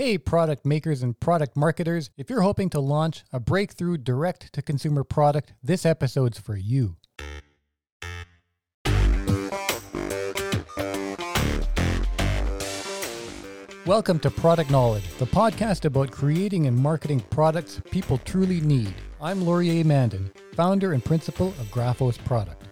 Hey, product makers and product marketers, if you're hoping to launch a breakthrough direct to consumer product, this episode's for you. Welcome to Product Knowledge, the podcast about creating and marketing products people truly need. I'm Laurier Mandan, founder and principal of Graphos Product.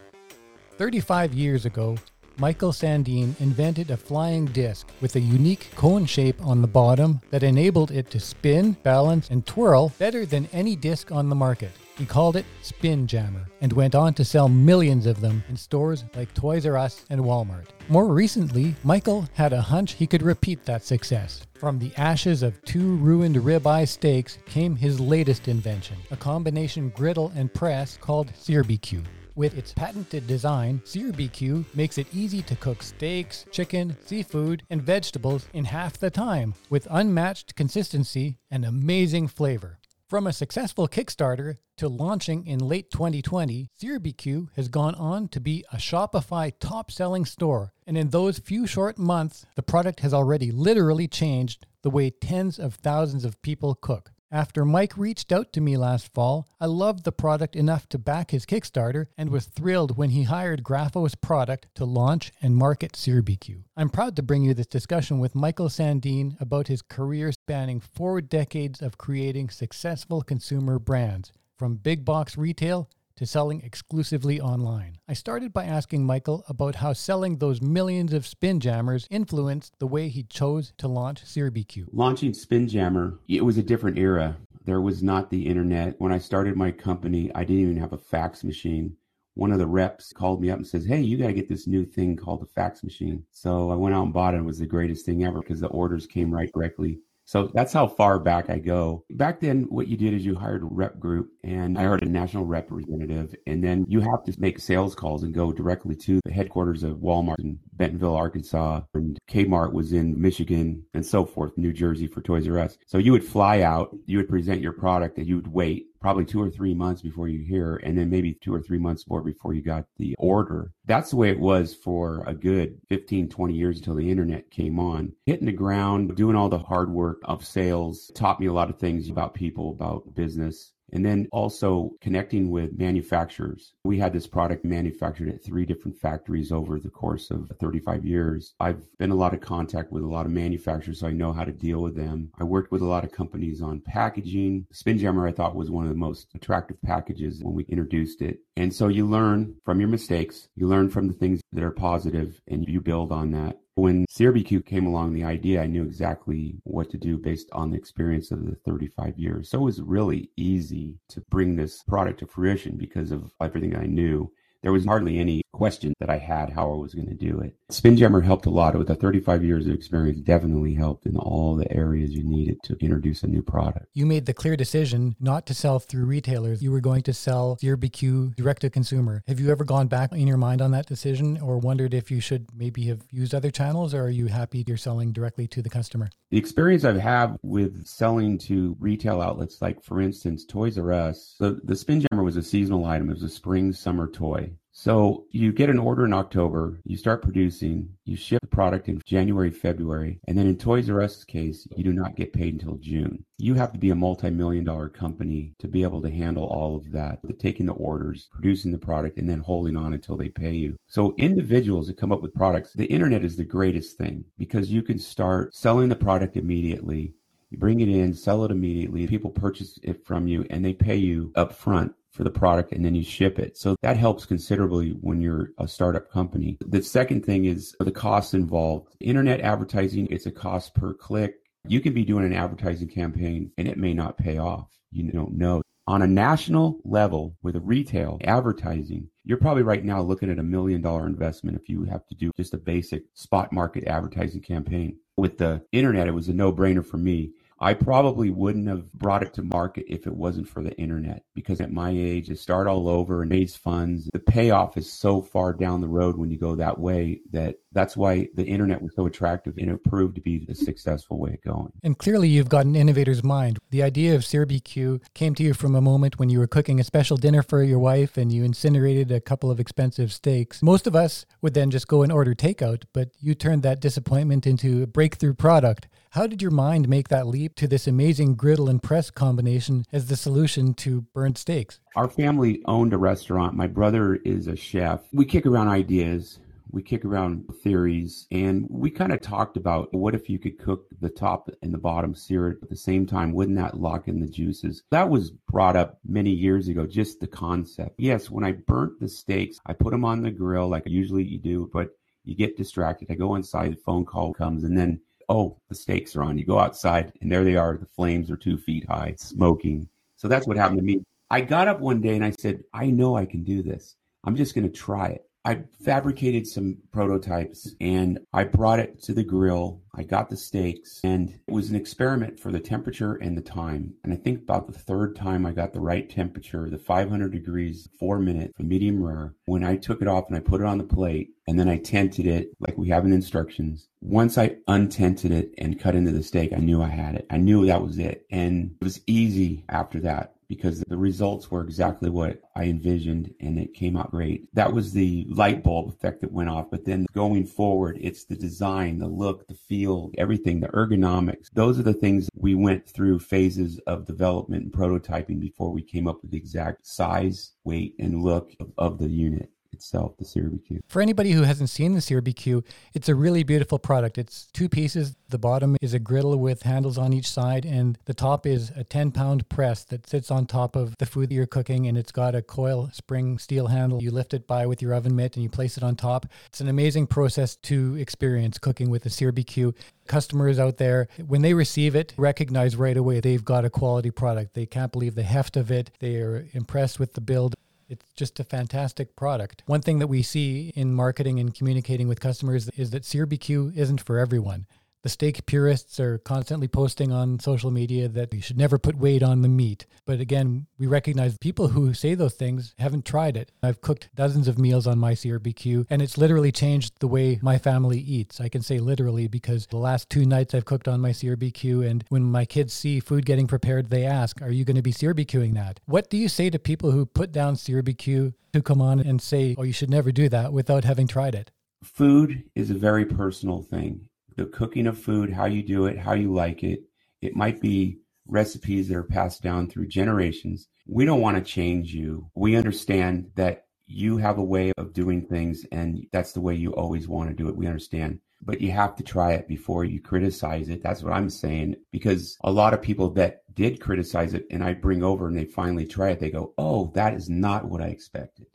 35 years ago, Michael Sandine invented a flying disc with a unique cone shape on the bottom that enabled it to spin, balance, and twirl better than any disc on the market. He called it Spin Jammer and went on to sell millions of them in stores like Toys R Us and Walmart. More recently, Michael had a hunch he could repeat that success. From the ashes of two ruined ribeye steaks came his latest invention, a combination griddle and press called SearBQ. With its patented design, SearBQ makes it easy to cook steaks, chicken, seafood, and vegetables in half the time with unmatched consistency and amazing flavor. From a successful Kickstarter to launching in late 2020, SearBQ has gone on to be a Shopify top selling store. And in those few short months, the product has already literally changed the way tens of thousands of people cook. After Mike reached out to me last fall, I loved the product enough to back his Kickstarter and was thrilled when he hired Graphos Product to launch and market SearBQ. I'm proud to bring you this discussion with Michael Sandine about his career spanning four decades of creating successful consumer brands, from big box retail to selling exclusively online. I started by asking Michael about how selling those millions of spin jammers influenced the way he chose to launch SearBQ. Launching Spin Jammer, it was a different era. There was not the internet. When I started my company, I didn't even have a fax machine. One of the reps called me up and says, Hey, you got to get this new thing called a fax machine. So I went out and bought it. It was the greatest thing ever because the orders came right directly so that's how far back I go. Back then, what you did is you hired a rep group and I hired a national representative. And then you have to make sales calls and go directly to the headquarters of Walmart in Bentonville, Arkansas. And Kmart was in Michigan and so forth, New Jersey for Toys R Us. So you would fly out, you would present your product and you would wait probably two or three months before you hear, and then maybe two or three months more before you got the order. That's the way it was for a good 15, 20 years until the internet came on. Hitting the ground, doing all the hard work of sales taught me a lot of things about people, about business. And then also connecting with manufacturers. We had this product manufactured at three different factories over the course of 35 years. I've been a lot of contact with a lot of manufacturers, so I know how to deal with them. I worked with a lot of companies on packaging. Spinjammer, I thought, was one of the most attractive packages when we introduced it. And so you learn from your mistakes, you learn from the things that are positive, and you build on that. When SearBQ came along, the idea, I knew exactly what to do based on the experience of the 35 years. So it was really easy to bring this product to fruition because of everything I knew there was hardly any question that I had how I was going to do it. Spinjammer helped a lot with the 35 years of experience, definitely helped in all the areas you needed to introduce a new product. You made the clear decision not to sell through retailers. You were going to sell SearBQ direct to consumer. Have you ever gone back in your mind on that decision or wondered if you should maybe have used other channels or are you happy you're selling directly to the customer? The experience I've had with selling to retail outlets, like for instance, Toys R Us, the, the Spinjammer was a seasonal item. It was a spring summer toy. So you get an order in October, you start producing, you ship the product in January, February, and then in Toys R Us case, you do not get paid until June. You have to be a multi-million dollar company to be able to handle all of that, the taking the orders, producing the product, and then holding on until they pay you. So individuals that come up with products, the internet is the greatest thing because you can start selling the product immediately. You bring it in, sell it immediately. People purchase it from you and they pay you up front for the product and then you ship it. So that helps considerably when you're a startup company. The second thing is the costs involved. Internet advertising, it's a cost per click. You can be doing an advertising campaign and it may not pay off. You don't know. On a national level with retail advertising, you're probably right now looking at a million dollar investment if you have to do just a basic spot market advertising campaign. With the internet, it was a no brainer for me I probably wouldn't have brought it to market if it wasn't for the internet because at my age, to start all over and raise funds, the payoff is so far down the road when you go that way that That's why the internet was so attractive and it proved to be a successful way of going. And clearly, you've got an innovator's mind. The idea of SearBQ came to you from a moment when you were cooking a special dinner for your wife and you incinerated a couple of expensive steaks. Most of us would then just go and order takeout, but you turned that disappointment into a breakthrough product. How did your mind make that leap to this amazing griddle and press combination as the solution to burnt steaks? Our family owned a restaurant. My brother is a chef. We kick around ideas we kick around theories and we kind of talked about what if you could cook the top and the bottom sear it at the same time? Wouldn't that lock in the juices? That was brought up many years ago just the concept. Yes when i burnt the steaks i put them on the grill like usually you do but you get distracted. I go inside the phone call comes and then oh the steaks are on. You go outside and there they are. The flames are two feet high smoking. So that's what happened to me. I got up one day and i said i know i can do this. I'm just going to try it I fabricated some prototypes and I brought it to the grill. I got the steaks and it was an experiment for the temperature and the time. And I think about the third time I got the right temperature, the 500 degrees, four minute for medium rare. When I took it off and I put it on the plate and then I tented it like we have in instructions. Once I untented it and cut into the steak, I knew I had it. I knew that was it. And it was easy after that because the results were exactly what I envisioned and it came out great. That was the light bulb effect that went off. But then going forward, it's the design, the look, the feel, everything, the ergonomics. Those are the things we went through phases of development and prototyping before we came up with the exact size, weight, and look of, of the unit itself, the SearBQ. For anybody who hasn't seen the SearBQ, it's a really beautiful product. It's two pieces. The bottom is a griddle with handles on each side, and the top is a 10 pound press that sits on top of the food that you're cooking, and it's got a coil spring steel handle. You lift it by with your oven mitt and you place it on top. It's an amazing process to experience cooking with the SearBQ customers out there, when they receive it, recognize right away they've got a quality product. They can't believe the heft of it. They are impressed with the build. It's just a fantastic product. One thing that we see in marketing and communicating with customers is that SearBQ isn't for everyone. The steak purists are constantly posting on social media that you should never put weight on the meat. But again, we recognize people who say those things haven't tried it. I've cooked dozens of meals on my SearBQ, and it's literally changed the way my family eats. I can say literally because the last two nights I've cooked on my SearBQ, and when my kids see food getting prepared, they ask, Are you going to be SearBQing that? What do you say to people who put down SearBQ to come on and say, Oh, you should never do that without having tried it? Food is a very personal thing the cooking of food, how you do it, how you like it. It might be recipes that are passed down through generations. We don't want to change you. We understand that you have a way of doing things and that's the way you always want to do it. We understand. But you have to try it before you criticize it. That's what I'm saying. Because a lot of people that did criticize it and I bring over and they finally try it, they go, Oh, that is not what I expected.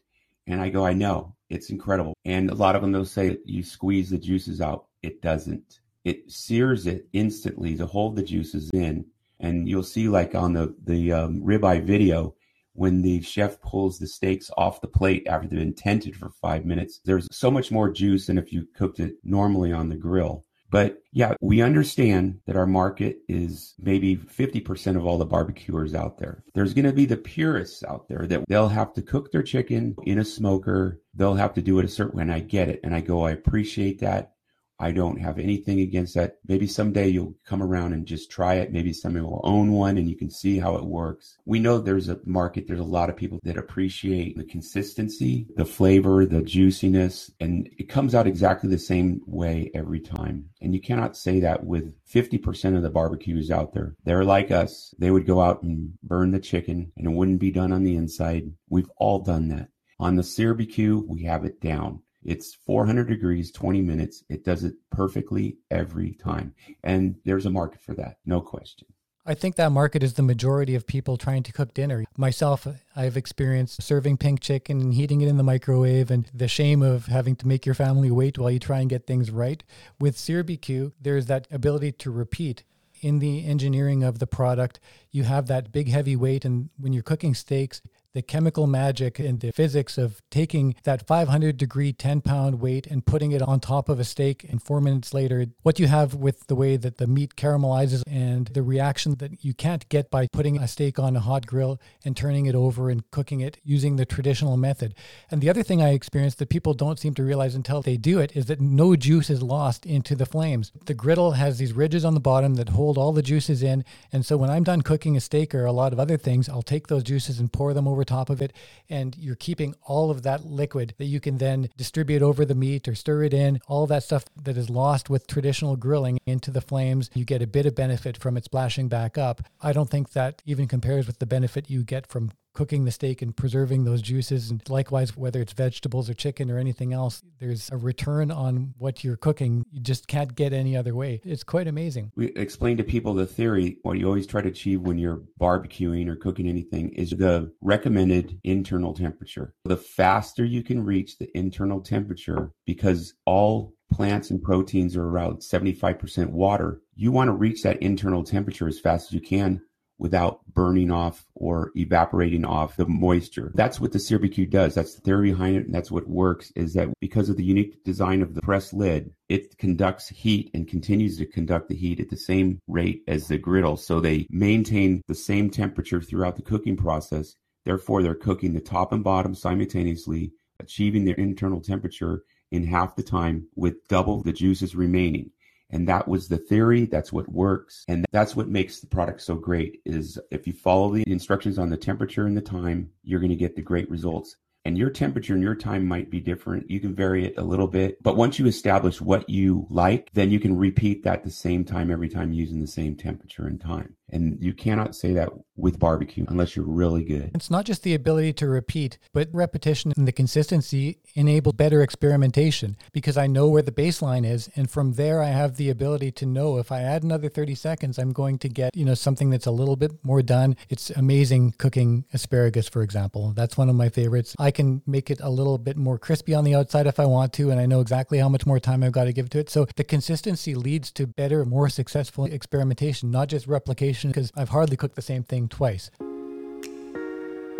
And I go, I know it's incredible. And a lot of them, they'll say you squeeze the juices out. It doesn't. It sears it instantly to hold the juices in. And you'll see, like on the the um, ribeye video, when the chef pulls the steaks off the plate after they've been tented for five minutes, there's so much more juice than if you cooked it normally on the grill. But yeah, we understand that our market is maybe 50% of all the barbecuers out there. There's going to be the purists out there that they'll have to cook their chicken in a smoker. They'll have to do it a certain way. And I get it. And I go, I appreciate that. I don't have anything against that. Maybe someday you'll come around and just try it. Maybe somebody will own one and you can see how it works. We know there's a market. There's a lot of people that appreciate the consistency, the flavor, the juiciness, and it comes out exactly the same way every time. And you cannot say that with 50% of the barbecues out there. They're like us. They would go out and burn the chicken and it wouldn't be done on the inside. We've all done that. On the SearBQ, we have it down. It's 400 degrees, 20 minutes. It does it perfectly every time. And there's a market for that, no question. I think that market is the majority of people trying to cook dinner. Myself, I've experienced serving pink chicken and heating it in the microwave and the shame of having to make your family wait while you try and get things right. With SearBQ, there's that ability to repeat in the engineering of the product. You have that big heavy weight and when you're cooking steaks, the chemical magic and the physics of taking that 500 degree 10 pound weight and putting it on top of a steak and four minutes later what you have with the way that the meat caramelizes and the reaction that you can't get by putting a steak on a hot grill and turning it over and cooking it using the traditional method. And the other thing i experienced that people don't seem to realize until they do it is that no juice is lost into the flames. The griddle has these ridges on the bottom that hold all the juices in and so when i'm done cooking a steak or a lot of other things i'll take those juices and pour them over over top of it. And you're keeping all of that liquid that you can then distribute over the meat or stir it in, all that stuff that is lost with traditional grilling into the flames. You get a bit of benefit from it splashing back up. I don't think that even compares with the benefit you get from cooking the steak and preserving those juices. And likewise, whether it's vegetables or chicken or anything else, there's a return on what you're cooking. You just can't get any other way. It's quite amazing. We explain to people the theory. What you always try to achieve when you're barbecuing or cooking anything is the recommended internal temperature. The faster you can reach the internal temperature, because all plants and proteins are around 75% water, you want to reach that internal temperature as fast as you can without burning off or evaporating off the moisture. That's what the SearBQ does. That's the theory behind it. And that's what works is that because of the unique design of the press lid, it conducts heat and continues to conduct the heat at the same rate as the griddle. So they maintain the same temperature throughout the cooking process. Therefore, they're cooking the top and bottom simultaneously, achieving their internal temperature in half the time with double the juices remaining. And that was the theory. That's what works. And that's what makes the product so great is if you follow the instructions on the temperature and the time, you're going to get the great results and your temperature and your time might be different. You can vary it a little bit, but once you establish what you like, then you can repeat that the same time every time using the same temperature and time. And you cannot say that with barbecue unless you're really good. It's not just the ability to repeat, but repetition and the consistency enable better experimentation because I know where the baseline is. And from there, I have the ability to know if I add another 30 seconds, I'm going to get, you know, something that's a little bit more done. It's amazing cooking asparagus, for example. That's one of my favorites. I can make it a little bit more crispy on the outside if I want to, and I know exactly how much more time I've got to give to it. So the consistency leads to better, more successful experimentation, not just replication, because I've hardly cooked the same thing twice.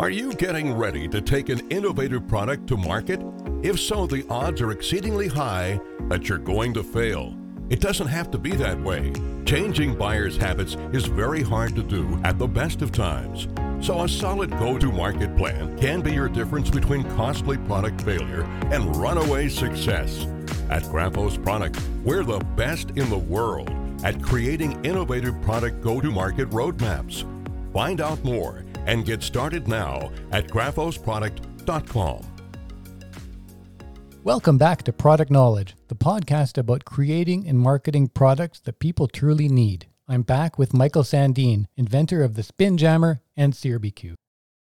Are you getting ready to take an innovative product to market? If so, the odds are exceedingly high that you're going to fail. It doesn't have to be that way. Changing buyers' habits is very hard to do at the best of times. So, a solid go to market plan can be your difference between costly product failure and runaway success. At Graphos Product, we're the best in the world at creating innovative product go to market roadmaps. Find out more and get started now at graphosproduct.com. Welcome back to Product Knowledge, the podcast about creating and marketing products that people truly need. I'm back with Michael Sandine, inventor of the Spin Jammer and SearBQ.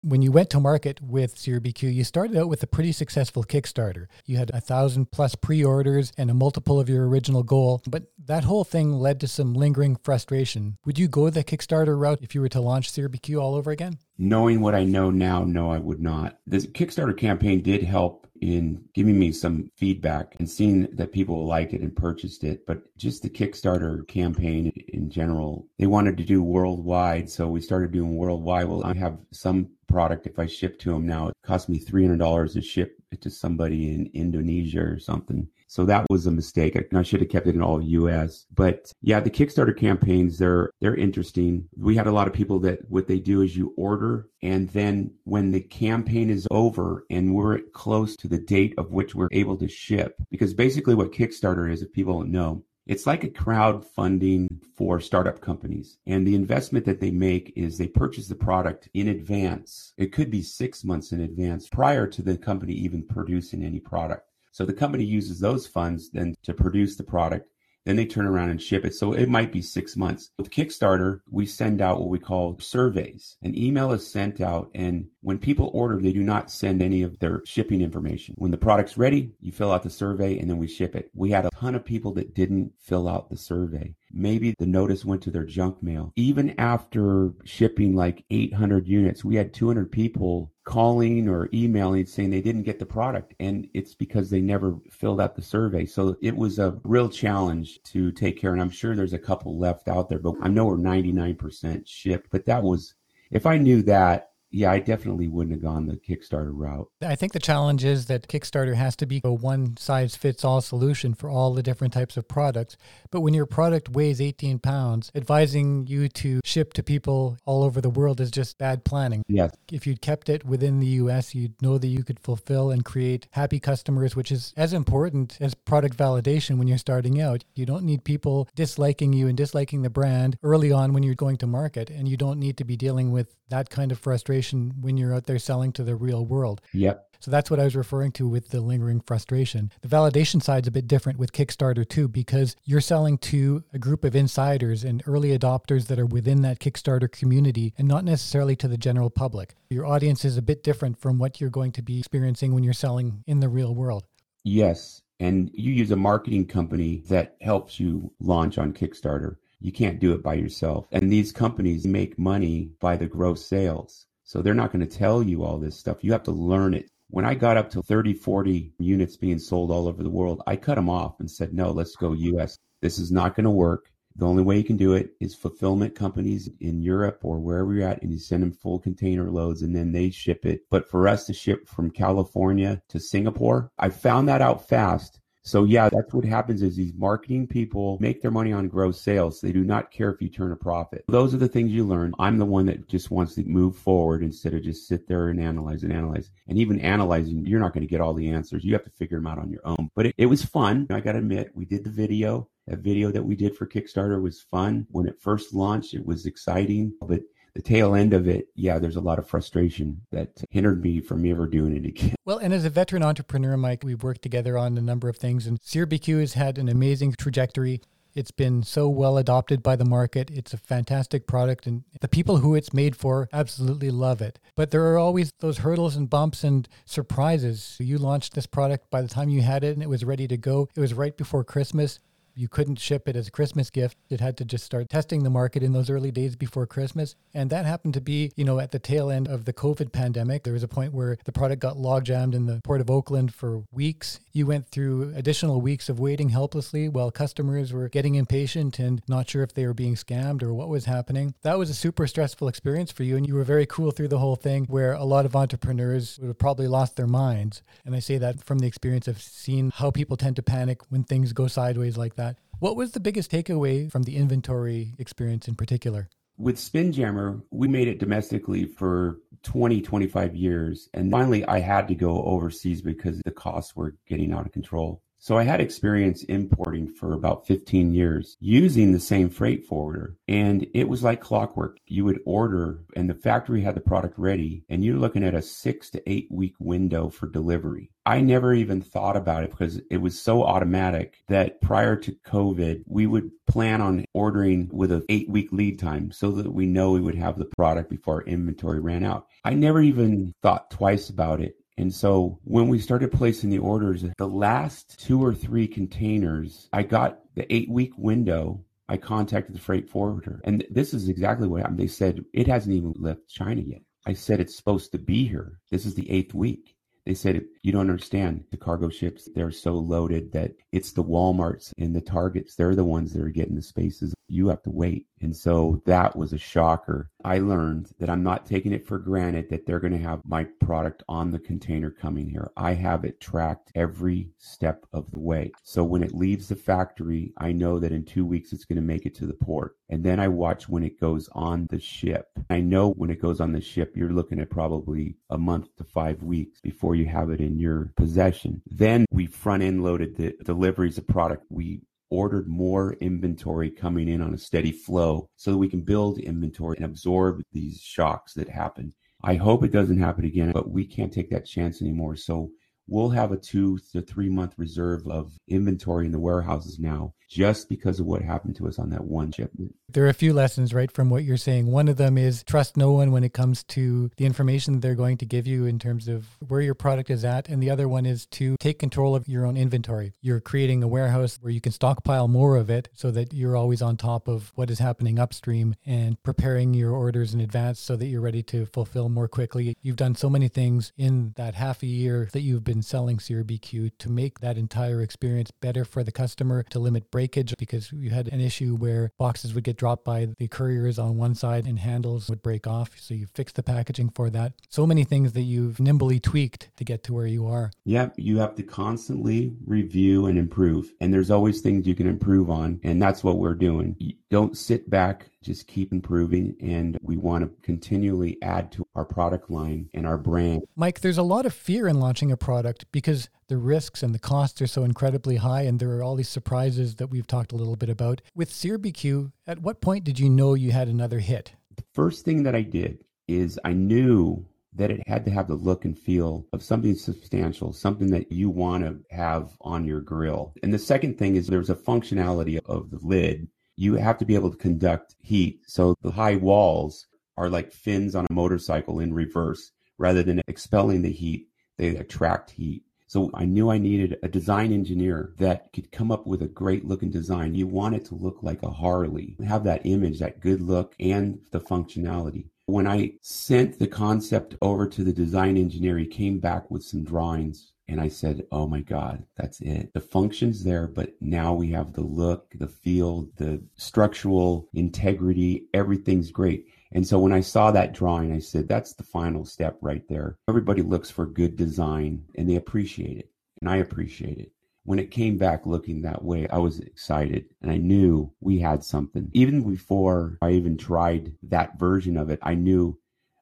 When you went to market with SearBQ, you started out with a pretty successful Kickstarter. You had a thousand plus pre orders and a multiple of your original goal, but that whole thing led to some lingering frustration. Would you go the Kickstarter route if you were to launch SearBQ all over again? Knowing what I know now, no, I would not. The Kickstarter campaign did help in giving me some feedback and seeing that people liked it and purchased it. But just the Kickstarter campaign in general, they wanted to do worldwide. So we started doing worldwide. Well, I have some product, if I ship to them now, it costs me $300 to ship it to somebody in Indonesia or something. So that was a mistake. I, I should have kept it in all US. But yeah, the Kickstarter campaigns, they're, they're interesting. We had a lot of people that what they do is you order and then when the campaign is over and we're close to the date of which we're able to ship, because basically what Kickstarter is, if people don't know, it's like a crowdfunding for startup companies. And the investment that they make is they purchase the product in advance. It could be six months in advance prior to the company even producing any product. So the company uses those funds then to produce the product then they turn around and ship it. So it might be six months. With Kickstarter, we send out what we call surveys. An email is sent out, and when people order, they do not send any of their shipping information. When the product's ready, you fill out the survey and then we ship it. We had a ton of people that didn't fill out the survey. Maybe the notice went to their junk mail. Even after shipping like 800 units, we had 200 people calling or emailing saying they didn't get the product. And it's because they never filled out the survey. So it was a real challenge to take care. And I'm sure there's a couple left out there, but I know we're 99% shipped. But that was, if I knew that, yeah, I definitely wouldn't have gone the Kickstarter route. I think the challenge is that Kickstarter has to be a one size fits all solution for all the different types of products. But when your product weighs 18 pounds, advising you to ship to people all over the world is just bad planning. Yes. If you'd kept it within the US, you'd know that you could fulfill and create happy customers, which is as important as product validation when you're starting out. You don't need people disliking you and disliking the brand early on when you're going to market, and you don't need to be dealing with that kind of frustration when you're out there selling to the real world. Yep. So that's what I was referring to with the lingering frustration. The validation side's a bit different with Kickstarter too, because you're selling to a group of insiders and early adopters that are within that Kickstarter community and not necessarily to the general public. Your audience is a bit different from what you're going to be experiencing when you're selling in the real world. Yes. And you use a marketing company that helps you launch on Kickstarter. You can't do it by yourself. And these companies make money by the gross sales. So they're not going to tell you all this stuff. You have to learn it. When I got up to 30, 40 units being sold all over the world, I cut them off and said, no, let's go US. This is not going to work. The only way you can do it is fulfillment companies in Europe or wherever you're at, and you send them full container loads and then they ship it. But for us to ship from California to Singapore, I found that out fast so yeah, that's what happens is these marketing people make their money on gross sales. They do not care if you turn a profit. Those are the things you learn. I'm the one that just wants to move forward instead of just sit there and analyze and analyze. And even analyzing, you're not going to get all the answers. You have to figure them out on your own. But it, it was fun. I got to admit, we did the video. That video that we did for Kickstarter was fun. When it first launched, it was exciting, but the tail end of it, yeah, there's a lot of frustration that hindered me from ever doing it again. Well, and as a veteran entrepreneur, Mike, we've worked together on a number of things, and SearBQ has had an amazing trajectory. It's been so well adopted by the market. It's a fantastic product, and the people who it's made for absolutely love it. But there are always those hurdles and bumps and surprises. So you launched this product by the time you had it and it was ready to go. It was right before Christmas you couldn't ship it as a Christmas gift. It had to just start testing the market in those early days before Christmas. And that happened to be, you know, at the tail end of the COVID pandemic. There was a point where the product got log jammed in the port of Oakland for weeks. You went through additional weeks of waiting helplessly while customers were getting impatient and not sure if they were being scammed or what was happening. That was a super stressful experience for you. And you were very cool through the whole thing where a lot of entrepreneurs would have probably lost their minds. And I say that from the experience of seeing how people tend to panic when things go sideways like that. What was the biggest takeaway from the inventory experience in particular? With Spinjammer, we made it domestically for 20, 25 years. And finally, I had to go overseas because the costs were getting out of control. So I had experience importing for about 15 years using the same freight forwarder. And it was like clockwork. You would order and the factory had the product ready and you're looking at a six to eight week window for delivery. I never even thought about it because it was so automatic that prior to COVID, we would plan on ordering with an eight week lead time so that we know we would have the product before our inventory ran out. I never even thought twice about it and so when we started placing the orders, the last two or three containers, I got the eight week window. I contacted the freight forwarder. And this is exactly what happened. They said, it hasn't even left China yet. I said, it's supposed to be here. This is the eighth week. They said, you don't understand. The cargo ships, they're so loaded that it's the Walmarts and the Targets. They're the ones that are getting the spaces. You have to wait. And so that was a shocker. I learned that I'm not taking it for granted that they're going to have my product on the container coming here. I have it tracked every step of the way. So when it leaves the factory, I know that in two weeks it's going to make it to the port. And then I watch when it goes on the ship. I know when it goes on the ship, you're looking at probably a month to five weeks before you have it in your possession. Then we front end loaded the deliveries of product. We ordered more inventory coming in on a steady flow so that we can build inventory and absorb these shocks that happen. I hope it doesn't happen again, but we can't take that chance anymore. So we'll have a two to three month reserve of inventory in the warehouses now just because of what happened to us on that one shipment. There are a few lessons, right, from what you're saying. One of them is trust no one when it comes to the information they're going to give you in terms of where your product is at. And the other one is to take control of your own inventory. You're creating a warehouse where you can stockpile more of it so that you're always on top of what is happening upstream and preparing your orders in advance so that you're ready to fulfill more quickly. You've done so many things in that half a year that you've been selling SearBQ to make that entire experience better for the customer, to limit breakage because you had an issue where boxes would get dropped by the couriers on one side and handles would break off. So you fix the packaging for that. So many things that you've nimbly tweaked to get to where you are. Yep, you have to constantly review and improve. And there's always things you can improve on. And that's what we're doing. Don't sit back just keep improving and we want to continually add to our product line and our brand. Mike, there's a lot of fear in launching a product because the risks and the costs are so incredibly high and there are all these surprises that we've talked a little bit about. With SearBQ, at what point did you know you had another hit? The first thing that I did is I knew that it had to have the look and feel of something substantial, something that you want to have on your grill. And the second thing is there's a functionality of the lid you have to be able to conduct heat. So the high walls are like fins on a motorcycle in reverse. Rather than expelling the heat, they attract heat. So I knew I needed a design engineer that could come up with a great looking design. You want it to look like a Harley, have that image, that good look, and the functionality. When I sent the concept over to the design engineer, he came back with some drawings and I said, oh my God, that's it. The function's there, but now we have the look, the feel, the structural integrity, everything's great. And so when I saw that drawing, I said, that's the final step right there. Everybody looks for good design and they appreciate it. And I appreciate it. When it came back looking that way, I was excited and I knew we had something. Even before I even tried that version of it, I knew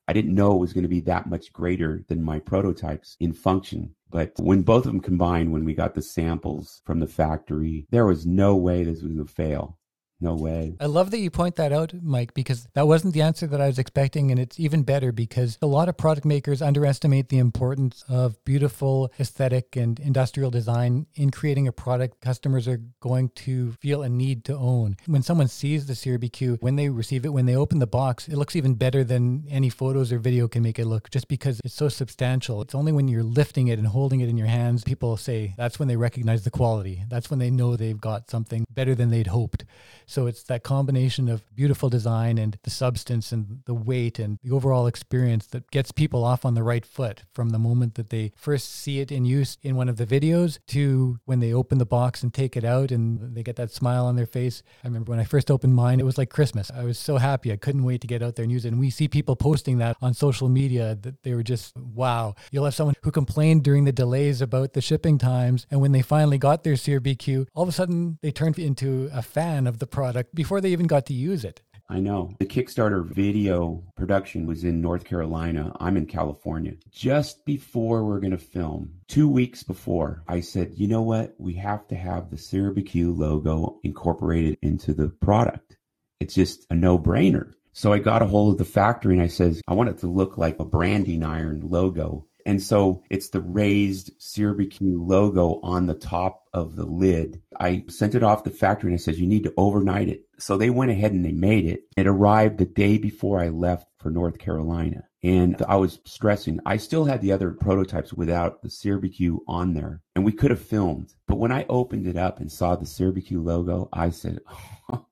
I didn't know it was going to be that much greater than my prototypes in function. But when both of them combined, when we got the samples from the factory, there was no way this was going to fail. No way. I love that you point that out, Mike, because that wasn't the answer that I was expecting. And it's even better because a lot of product makers underestimate the importance of beautiful aesthetic and industrial design in creating a product customers are going to feel a need to own. When someone sees the SearBQ, when they receive it, when they open the box, it looks even better than any photos or video can make it look just because it's so substantial. It's only when you're lifting it and holding it in your hands, people say that's when they recognize the quality. That's when they know they've got something better than they'd hoped. So it's that combination of beautiful design and the substance and the weight and the overall experience that gets people off on the right foot from the moment that they first see it in use in one of the videos to when they open the box and take it out and they get that smile on their face. I remember when I first opened mine, it was like Christmas. I was so happy. I couldn't wait to get out there and use it. And we see people posting that on social media that they were just, wow. You'll have someone who complained during the delays about the shipping times. And when they finally got their SearBQ, all of a sudden they turned into a fan of the product before they even got to use it. I know. The Kickstarter video production was in North Carolina. I'm in California. Just before we're going to film, two weeks before, I said, you know what? We have to have the SearBQ logo incorporated into the product. It's just a no brainer. So I got a hold of the factory and I says, I want it to look like a branding iron logo and so it's the raised SearBQ logo on the top of the lid. I sent it off the factory and it says you need to overnight it. So they went ahead and they made it. It arrived the day before I left for North Carolina. And I was stressing, I still had the other prototypes without the SearBQ on there and we could have filmed. But when I opened it up and saw the SearBQ logo, I said, oh,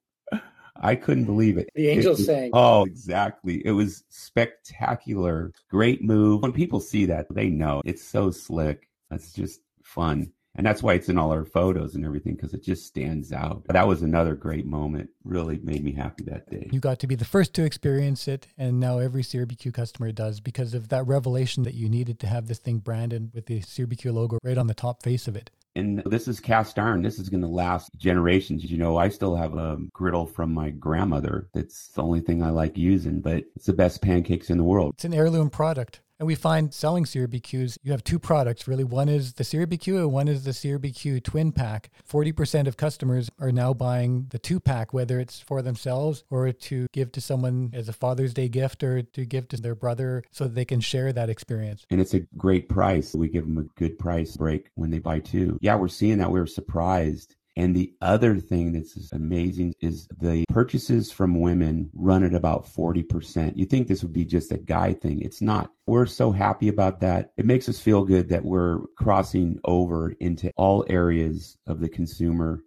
I couldn't believe it. The angels saying. Oh, exactly. It was spectacular. Great move. When people see that, they know it's so slick. That's just fun. And that's why it's in all our photos and everything because it just stands out. That was another great moment. Really made me happy that day. You got to be the first to experience it. And now every SearBQ customer does because of that revelation that you needed to have this thing branded with the SearBQ logo right on the top face of it. And this is cast iron. This is going to last generations. You know, I still have a griddle from my grandmother. That's the only thing I like using, but it's the best pancakes in the world. It's an heirloom product. And we find selling SearBQs, you have two products really. One is the SearBQ and one is the SearBQ Twin Pack. 40% of customers are now buying the two pack, whether it's for themselves or to give to someone as a Father's Day gift or to give to their brother so that they can share that experience. And it's a great price. We give them a good price break when they buy two. Yeah, we're seeing that. We were surprised and the other thing that's amazing is the purchases from women run at about 40%. You think this would be just a guy thing. It's not. We're so happy about that. It makes us feel good that we're crossing over into all areas of the consumer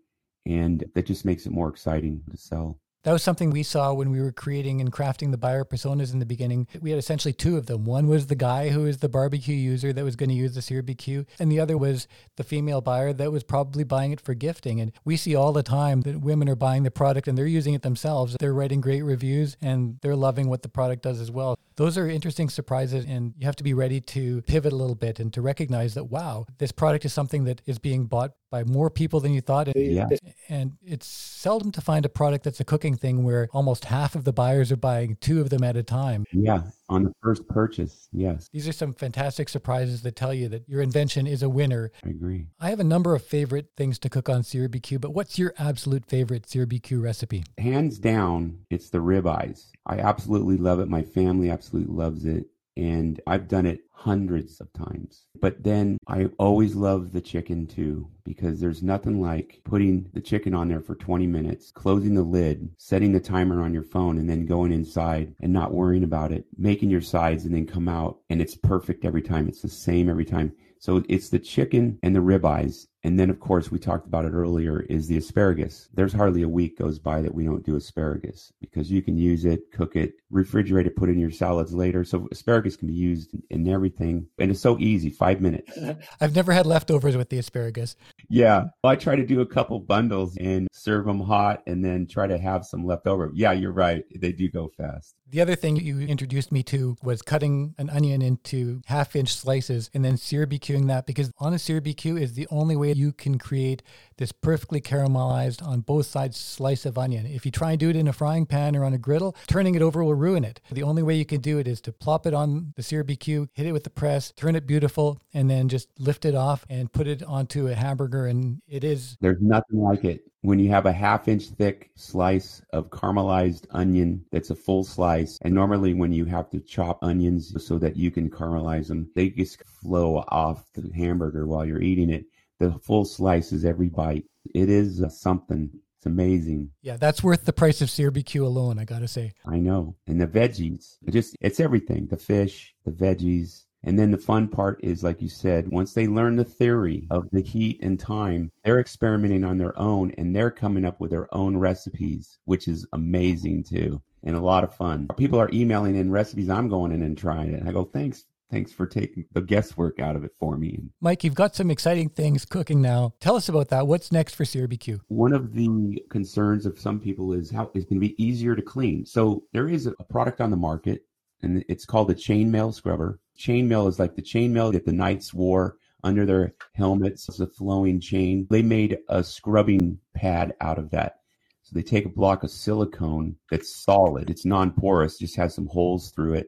and that just makes it more exciting to sell. That was something we saw when we were creating and crafting the buyer personas in the beginning. We had essentially two of them. One was the guy who was the barbecue user that was going to use the SearBQ, and the other was the female buyer that was probably buying it for gifting. And we see all the time that women are buying the product and they're using it themselves. They're writing great reviews and they're loving what the product does as well. Those are interesting surprises, and you have to be ready to pivot a little bit and to recognize that, wow, this product is something that is being bought by more people than you thought. Yeah. And it's seldom to find a product that's a cooking thing where almost half of the buyers are buying two of them at a time. Yeah, on the first purchase. Yes, These are some fantastic surprises that tell you that your invention is a winner. I agree. I have a number of favorite things to cook on SearBQ, but what's your absolute favorite SearBQ recipe? Hands down, it's the ribeyes. I absolutely love it. My family absolutely loves it. And I've done it hundreds of times. But then I always love the chicken too, because there's nothing like putting the chicken on there for 20 minutes, closing the lid, setting the timer on your phone, and then going inside and not worrying about it, making your sides, and then come out. And it's perfect every time. It's the same every time. So it's the chicken and the ribeyes. And then, of course, we talked about it earlier is the asparagus. There's hardly a week goes by that we don't do asparagus because you can use it, cook it, refrigerate it, put it in your salads later. So asparagus can be used in everything. And it's so easy, five minutes. I've never had leftovers with the asparagus. Yeah. I try to do a couple bundles and serve them hot and then try to have some leftover. Yeah, you're right. They do go fast. The other thing you introduced me to was cutting an onion into half inch slices and then SearBQing that because on a SearBQ is the only way you can create this perfectly caramelized on both sides slice of onion. If you try and do it in a frying pan or on a griddle, turning it over will ruin it. The only way you can do it is to plop it on the SearBQ, hit it with the press, turn it beautiful, and then just lift it off and put it onto a hamburger. And it is There's nothing like it. When you have a half inch thick slice of caramelized onion that's a full slice, and normally when you have to chop onions so that you can caramelize them, they just flow off the hamburger while you're eating it. The full slice is every bite. It is uh, something. It's amazing. Yeah, that's worth the price of SearBQ alone, I gotta say. I know. And the veggies, just it's everything. The fish, the veggies. And then the fun part is like you said, once they learn the theory of the heat and time, they're experimenting on their own and they're coming up with their own recipes, which is amazing too. And a lot of fun. People are emailing in recipes. I'm going in and trying it. I go, thanks. Thanks for taking the guesswork out of it for me. Mike, you've got some exciting things cooking now. Tell us about that. What's next for SearBQ? One of the concerns of some people is how it's going to be easier to clean. So there is a product on the market and it's called a chainmail scrubber. Chainmail is like the chainmail that the knights wore under their helmets. It's a flowing chain. They made a scrubbing pad out of that. So they take a block of silicone that's solid. It's non-porous, just has some holes through it.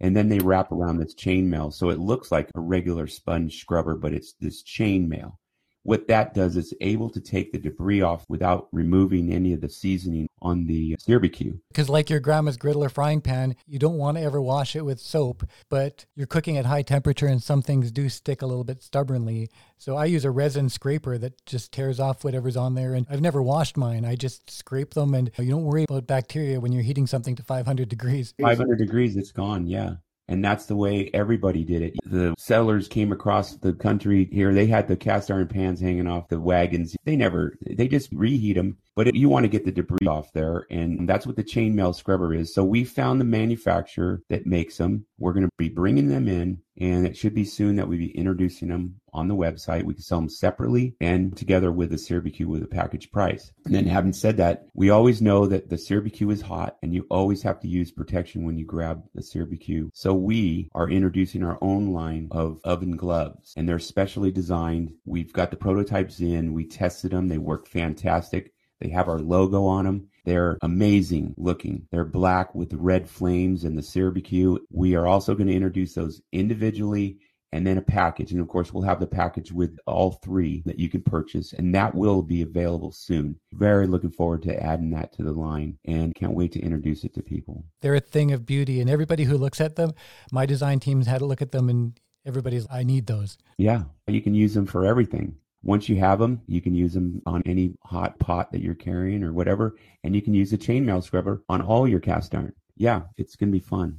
And then they wrap around this chainmail. So it looks like a regular sponge scrubber, but it's this chainmail. What that does is able to take the debris off without removing any of the seasoning on the barbecue. Because, like your grandma's griddle or frying pan, you don't want to ever wash it with soap, but you're cooking at high temperature and some things do stick a little bit stubbornly. So, I use a resin scraper that just tears off whatever's on there. And I've never washed mine. I just scrape them, and you don't worry about bacteria when you're heating something to 500 degrees. 500 degrees, it's gone. Yeah. And that's the way everybody did it. The settlers came across the country here. They had the cast iron pans hanging off the wagons. They never, they just reheat them. But it, you want to get the debris off there. And that's what the chainmail scrubber is. So we found the manufacturer that makes them. We're going to be bringing them in. And it should be soon that we'll be introducing them on the website. We can sell them separately and together with the SearBQ with a package price. And then having said that, we always know that the SearBQ is hot and you always have to use protection when you grab the SearBQ. So we are introducing our own line of oven gloves and they're specially designed. We've got the prototypes in. We tested them. They work fantastic. They have our logo on them. They're amazing looking. They're black with red flames and the SearBQ. We are also going to introduce those individually and then a package. And of course, we'll have the package with all three that you can purchase, and that will be available soon. Very looking forward to adding that to the line and can't wait to introduce it to people. They're a thing of beauty, and everybody who looks at them, my design teams had a look at them, and everybody's, I need those. Yeah, you can use them for everything. Once you have them, you can use them on any hot pot that you're carrying or whatever, and you can use the chainmail scrubber on all your cast iron. Yeah, it's going to be fun.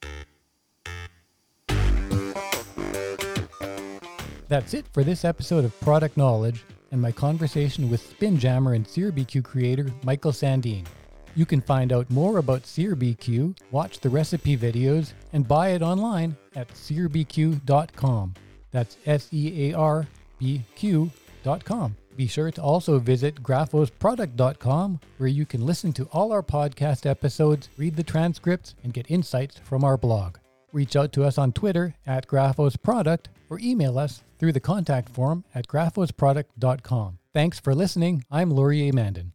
That's it for this episode of Product Knowledge and my conversation with Spin Jammer and SearBQ creator Michael Sandine. You can find out more about SearBQ, watch the recipe videos, and buy it online at searbq.com. That's S E A R B Be sure to also visit graphosproduct.com where you can listen to all our podcast episodes, read the transcripts, and get insights from our blog. Reach out to us on Twitter at graphosproduct or email us through the contact form at graphosproduct.com. Thanks for listening. I'm Laurier Mandan.